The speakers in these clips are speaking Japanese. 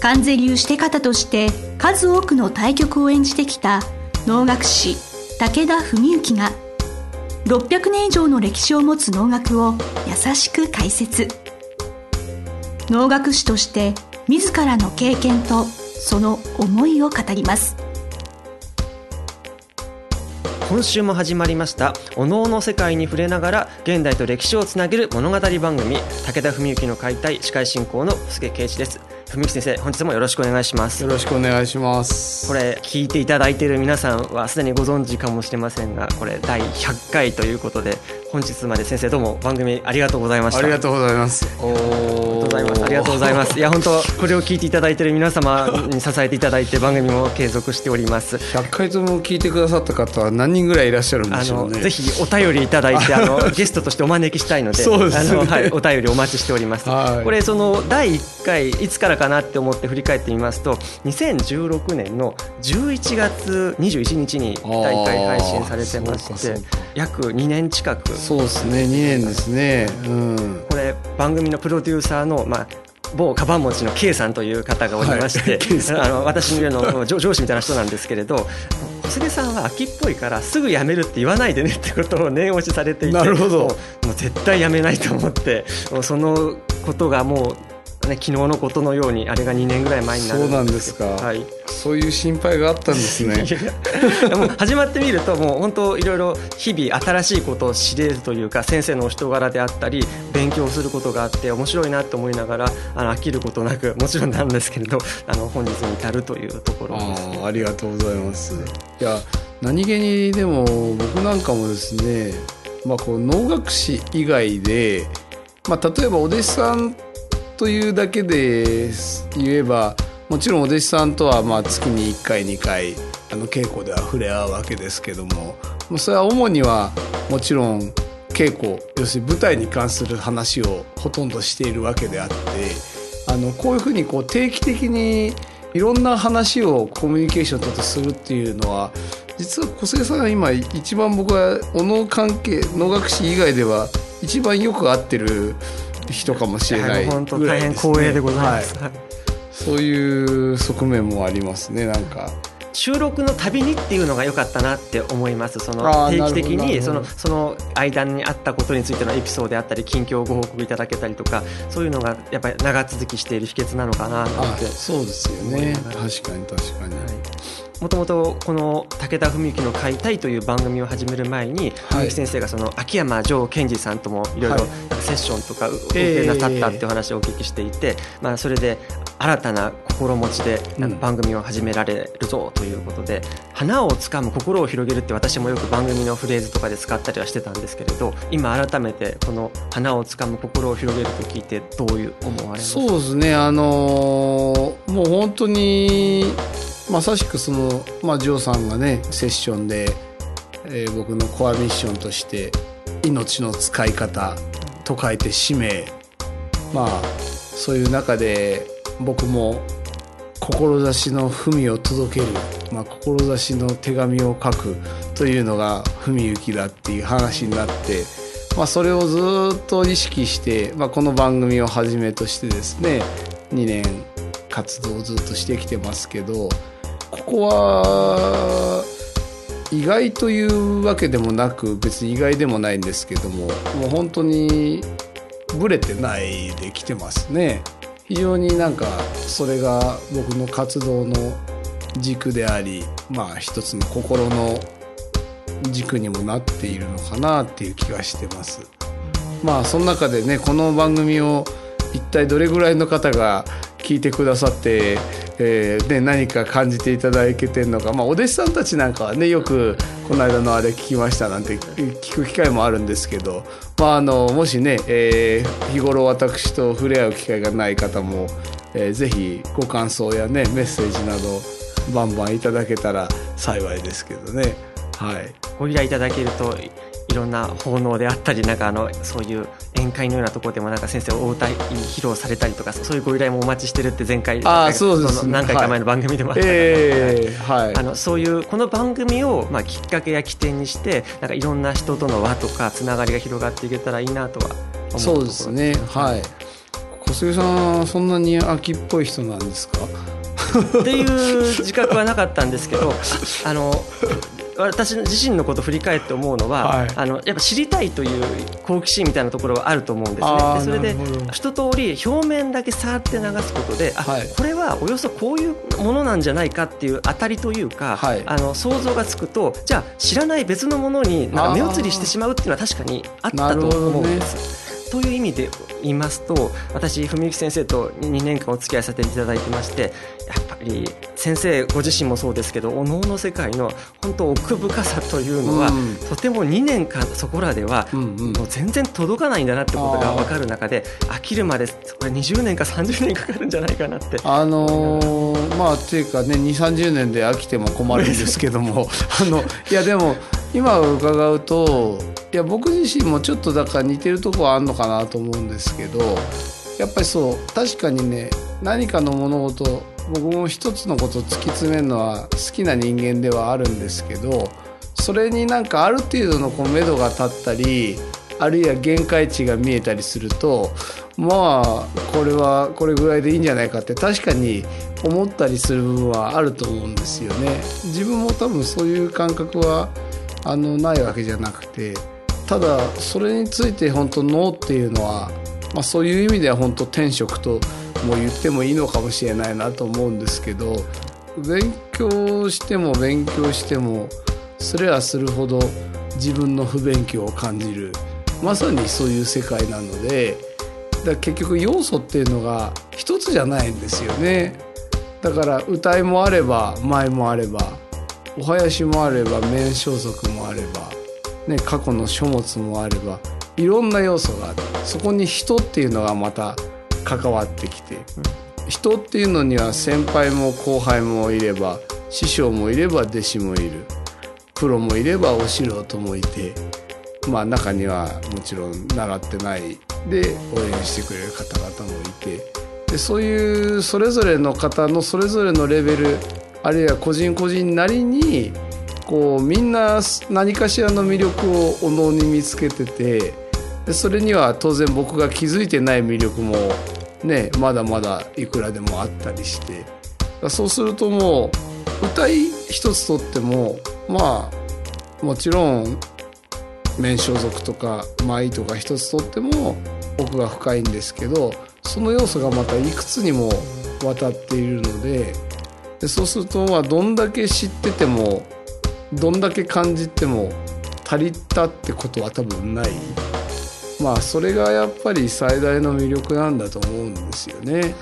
関税流して方として数多くの対局を演じてきた能楽師武田文幸が600年以上の歴史を持つ能楽を優しく解説。能楽師として自らの経験とその思いを語ります。今週も始まりましたお能の世界に触れながら現代と歴史をつなげる物語番組武田文幸の解体司会進行の菅圭一です。文幸先生本日もよろしくお願いします。よろしくお願いします。これ聞いていただいている皆さんはすでにご存知かもしれませんがこれ第100回ということで本日まで先生どうも番組ありがとうございました。ありがとうございます。おありがとうございます。いや本当これを聞いていただいている皆様に支えていただいて番組も継続しております。100回とも聞いてくださった方は何人ぐらいいらっしゃるんでしょうねぜひお便りいただいてあのゲストとしてお招きしたいので そうです、ね、あのはい、お便りお待ちしております、はい、これその第1回いつからかなって思って振り返ってみますと2016年の11月21日に大会配信されてまして約2年近くそうですね。2年ですね、うん、これ番組のプロデューサーの、まあ、某カバン持ちの K さんという方がおりまして、はい、あの私の 上司みたいな人なんですけれど小菅さんは秋っぽいからすぐ辞めるって言わないでねってことを念押しされていてなるほど。もう絶対辞めないと思ってそのことがもうね、昨日のことのようにあれが2年ぐらい前になるそうなんですか、はい、そういう心配があったんですね。でも始まってみるともう本当いろいろ日々新しいことを知れるというか先生のお人柄であったり勉強することがあって面白いなと思いながらあの飽きることなくもちろんなんですけれどあの本日に至るというところ。あありがとうございます。いや何気にでも僕なんかもですね、まあ、こう能楽師以外で、まあ、例えばお弟子さんというだけで言えばもちろんお弟子さんとはまあ月に1回2回あの稽古では触れ合うわけですけどもそれは主にはもちろん稽古要するに舞台に関する話をほとんどしているわけであってあのこういうふうにこう定期的にいろんな話をコミュニケーションとってするっていうのは実は小菅さんが今一番僕はお能関係能楽師以外では一番よく合ってる人かもしれない本当大変光栄でございます、はい、そういう側面もありますねなんか。収録のたびにっていうのが良かったなって思います。その定期的にそのその間にあったことについてのエピソードであったり近況をご報告いただけたりとかそういうのがやっぱり長続きしている秘訣なのかなって。そうですよね。確かに確かに、はいもともとこの武田文幸の「解体」という番組を始める前に、はい、先生がその秋山城賢治さんともいろいろセッションとかお受けなさったっていう話をお聞きしていて、まあ、それで新たな心持ちで番組を始められるぞということで、うん、花をつかむ心を広げるって私もよく番組のフレーズとかで使ったりはしてたんですけれど今改めてこの花をつかむ心を広げると聞いてどういう思われますか？そうですね。あのー、もう本当にまさしくその、まあ、ジョーさんがねセッションで、えー、僕のコアミッションとして「命の使い方」と書いて使命。まあそういう中で僕も志の文を届ける、まあ、志の手紙を書くというのが文幸だっていう話になって、まあ、それをずっと意識して、まあ、この番組をはじめとしてですね2年活動をずっとしてきてますけどここは意外というわけでもなく別に意外でもないんですけどももう本当にブレてないで来てますね。非常になんかそれが僕の活動の軸でありまあ一つの心の軸にもなっているのかなっていう気がしてます。まあその中でねこの番組を一体どれぐらいの方が聞いてくださってえー、で何か感じていただけてるのか、まあ、お弟子さんたちなんかはねよくこの間のあれ聞きましたなんて聞く機会もあるんですけど、まあ、あのもしね、えー、日頃私と触れ合う機会がない方も、えー、ぜひご感想やねメッセージなどバンバンいただけたら幸いですけどね。はい、ご依頼いただけるとろんな奉納であったりなんかあのそういう宴会のようなところでもなんか先生お歌い披露されたりとかそういうご依頼もお待ちしてるって前回あそうです、何回か前の番組でもあったので、はい、あのそういうこの番組をまあきっかけや起点にしてなんかいろんな人との輪とかつながりが広がっていけたらいいなとは思うそうですね。はい。小杉さんそんなに秋っぽい人なんですか？っていう自覚はなかったんですけどあの私自身のことを振り返って思うのは、はい、あのやっぱ知りたいという好奇心みたいなところはあると思うんですね。でそれで一通り表面だけ触って流すことで、あ、はい、これはおよそこういうものなんじゃないかっていう当たりというか、はい、あの想像がつくとじゃあ知らない別のものになんか目移りしてしまうっていうのは確かにあったと思うんです。という意味で言いますと私文幸先生と2年間お付き合いさせていただいてましてやっぱり先生ご自身もそうですけどお能の世界の本当奥深さというのは、うん、とても2年間そこらでは、もう全然届かないんだなってことが分かる中で飽きるまでこれ20年か30年かかるんじゃないかなって。あのー、まあっていうかね2 3 0年で飽きても困るんですけども あのいやでも今伺うといや僕自身もちょっとだから似てるとこはあるのかなと思うんですけどやっぱりそう確かにね何かの物事僕も一つのことを突き詰めるのは好きな人間ではあるんですけどそれになんかある程度のこう目処が立ったりあるいは限界値が見えたりするとまあこれはこれぐらいでいいんじゃないかって確かに思ったりする部分はあると思うんですよね。自分も多分そういう感覚はあのないわけじゃなくてただそれについて本当脳っていうのは、まあ、そういう意味では本当天職とも言ってもいいのかもしれないなと思うんですけど勉強しても勉強してもそれはするほど自分の不勉強を感じる。まさにそういう世界なのでだ結局要素っていうのが一つじゃないんですよね。だから歌いもあれば舞もあればお囃子もあれば面装束もあれば、ね、過去の書物もあればいろんな要素があってそこに人っていうのがまた関わってきて、人っていうのには先輩も後輩もいれば師匠もいれば弟子もいる。プロもいればお素人もいてまあ中にはもちろん習ってない。で応援してくれる方々もいて。でそういうそれぞれの方のそれぞれのレベルあるいは個人個人なりにこうみんな何かしらの魅力をお能に見つけててでそれには当然僕が気づいてない魅力もねまだまだいくらでもあったりして。そうするともう歌い一つとってもまあもちろん面装束とか舞とか一つとっても奥が深いんですけどその要素がまたいくつにも渡っているのででそうするとまあどんだけ知っててもどんだけ感じても足りたってことは多分ない。まあそれがやっぱり最大の魅力なんだと思うんですよね。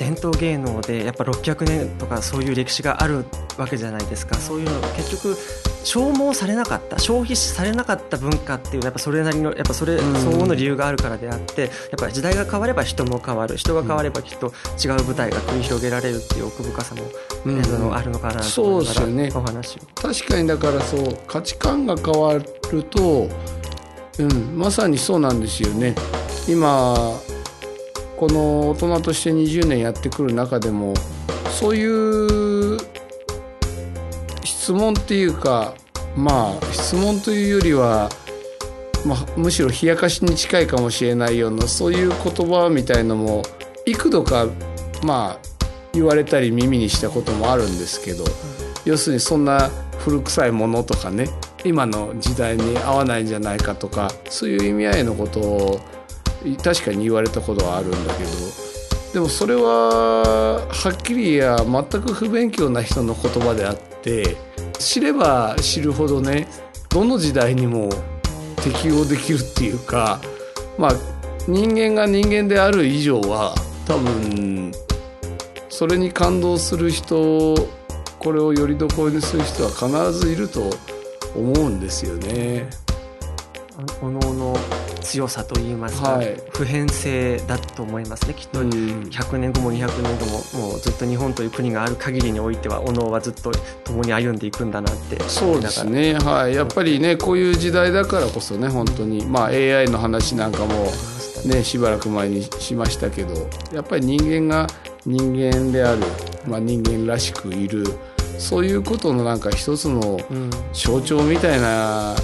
伝統芸能でやっぱ600年とかそういう歴史があるわけじゃないですか。そういうの結局消耗されなかった消費されなかった文化っていうのはやっぱそれなりのやっぱそれ相応の理由があるからであってやっぱり時代が変われば人も変わる。人が変わればきっと違う舞台が繰り広げられるっていう奥深さも、うん、あるのかなと思いながら、ね、お話を。確かにだからそう価値観が変わると、うん、まさにそうなんですよね。今この大人として20年やってくる中でもそういう質問っていうかまあ質問というよりは、まあ、むしろ冷やかしに近いかもしれないようなそういう言葉みたいのも幾度かまあ言われたり耳にしたこともあるんですけど、要するにそんな古臭いものとかね今の時代に合わないんじゃないかとかそういう意味合いのことを確かに言われたことはあるんだけどでもそれははっきりや全く不勉強な人の言葉であって知れば知るほどねどの時代にも適応できるっていうかまあ人間が人間である以上は多分それに感動する人これをよりどころにする人は必ずいると思うんですよね。おのおの強さといいますか、はい、普遍性だと思いますねきっと。100年後も200年後ももうずっと日本という国がある限りにおいてはおのはずっと共に歩んでいくんだなって。そうですね。はい。やっぱりねこういう時代だからこそね本当に。まあ AI の話なんかもねしばらく前にしましたけどやっぱり人間が人間である、まあ、人間らしくいるそういうことのなんか一つの象徴みたいな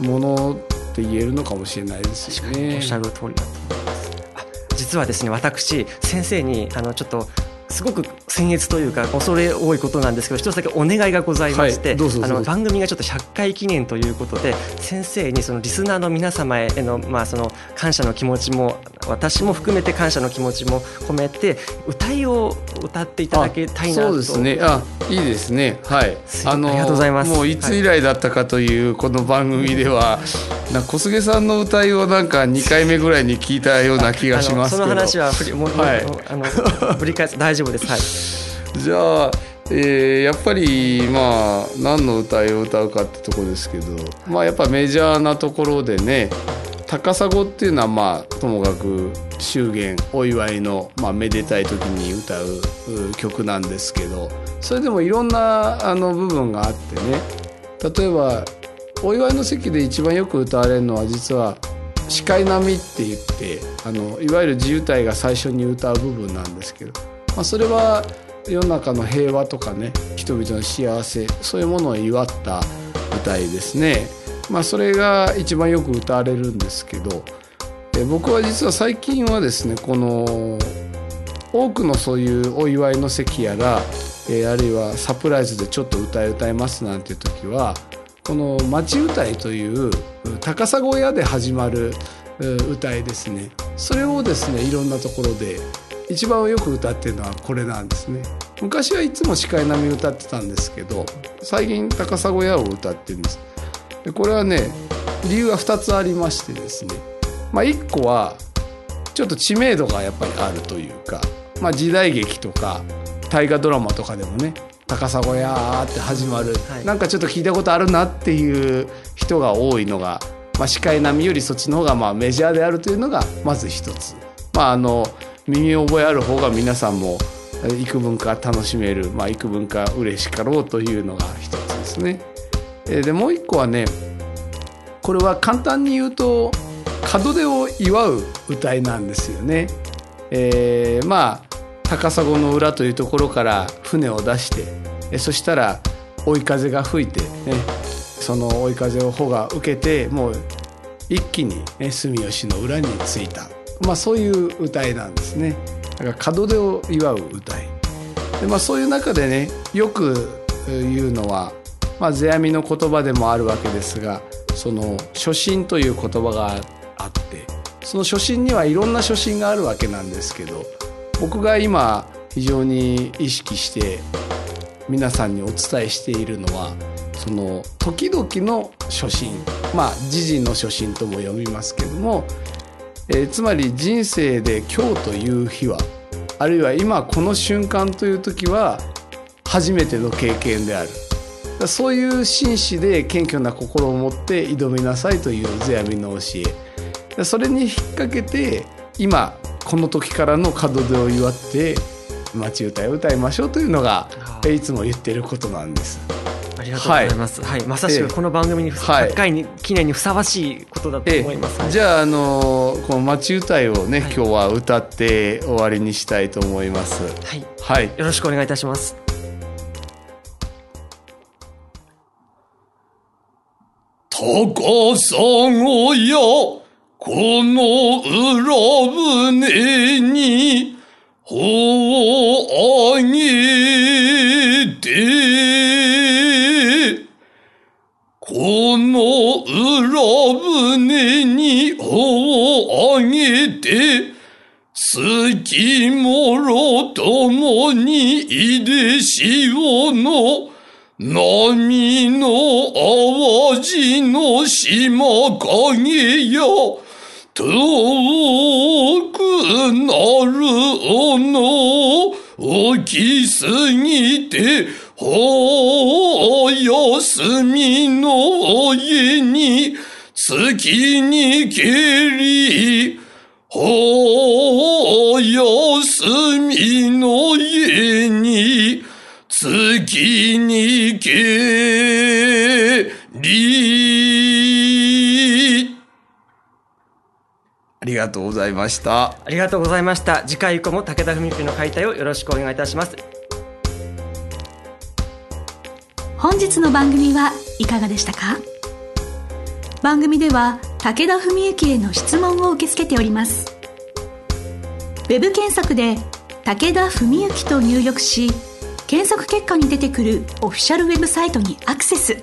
ものって言えるのかもしれないですよね。おっしゃる通りだと思います。実はですね私先生にあのちょっとすごく僭越というか恐れ多いことなんですけど一つだけお願いがございまして、はい、あの番組がちょっと100回記念ということで先生にそのリスナーの皆様への,、まあその感謝の気持ちも私も含めて感謝の気持ちも込めて歌いを歌っていただきたいなと。そうですね。あいいですね。はい。あのありがとうございます。もういつ以来だったかというこの番組では、な小菅さんの歌いをなんか2回目ぐらいに聞いたような気がしますけど。その話はもう、はい、あのぶり返す大丈夫です。はい。じゃあえー、やっぱりまあ何の歌いを歌うかってとこですけど。まあやっぱメジャーなところでね高砂っていうのはまあともかく祝言お祝いの、まあ、めでたい時に歌う曲なんですけど。それでもいろんなあの部分があってね。例えばお祝いの席で一番よく歌われるのは実は「司会並み」って言ってあのいわゆる自由体が最初に歌う部分なんですけど、まあ、それは世の中の平和とかね人々の幸せそういうものを祝った歌いですね。まあ、それが一番よく歌われるんですけど僕は実は最近はですねこの多くのそういうお祝いの席やら、えあるいはサプライズでちょっと歌い歌いますなんていう時はこの「町歌い」という高砂小屋で始まる歌いですね。それをですねいろんなところで一番よく歌ってるのはこれなんですね。昔はいつも司会並み歌ってたんですけど最近高砂小屋を歌ってるんです。でこれはね理由が2つありましてですね。まあ1個はちょっと知名度がやっぱりあるというか、まあ、時代劇とか大河ドラマとかでもね高砂やって始まる、はい、なんかちょっと聞いたことあるなっていう人が多いのが、まあ、司会並みよりそっちの方がまあメジャーであるというのがまず一つ。まあ、あの耳覚えある方が皆さんも幾分か楽しめる、まあ、幾分か嬉しかろうというのが一つですね。でもう一個はねこれは簡単に言うと門出を祝う歌いなんですよね。えー、まあ高砂の裏というところから船を出してそしたら追い風が吹いて、ね、その追い風を帆が受けてもう一気に、ね、住吉の裏に着いた、まあ、そういう歌いなんですね。だから門出を祝う歌い。で、まあ、そういう中でねよく言うのは、まあ、世阿弥の言葉でもあるわけですがその初心という言葉があってその初心にはいろんな初心があるわけなんですけど僕が今非常に意識して皆さんにお伝えしているのはその時々の初心まあ時事の初心とも読みますけども、えー、つまり人生で今日という日はあるいは今この瞬間という時は初めての経験である。そういう紳士で謙虚な心を持って挑みなさいという世阿弥の教え。それに引っ掛けて今この時からの門出を祝って町歌を歌いましょうというのがいつも言ってることなんです。ありがとうございます。はい、はい、まさしくこの番組に100回に、記念にふさわしいことだと思います。じゃああのこの町歌をね、はい、今日は歌って終わりにしたいと思います。はい、はい、よろしくお願いいたします。高砂よこの裏船に帆を上げて、この裏船に帆を上げて、月もろともにいでしおの波の淡路の島影よ遠くなるの大きすぎて、お休みの家に月にけり、お休みの家に、月にけり。りがとうございました。ありがとうございました。次回以降も武田文幸の解体をよろしくお願いいたします。本日の番組はいかがでしたか？番組では武田文幸への質問を受け付けております。ウェブ検索で「武田文幸」と入力し検索結果に出てくるオフィシャルウェブサイトにアクセス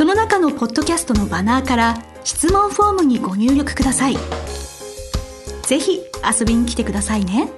その中のポッドキャストのバナーから質問フォームにご入力ください。ぜひ遊びに来てくださいね。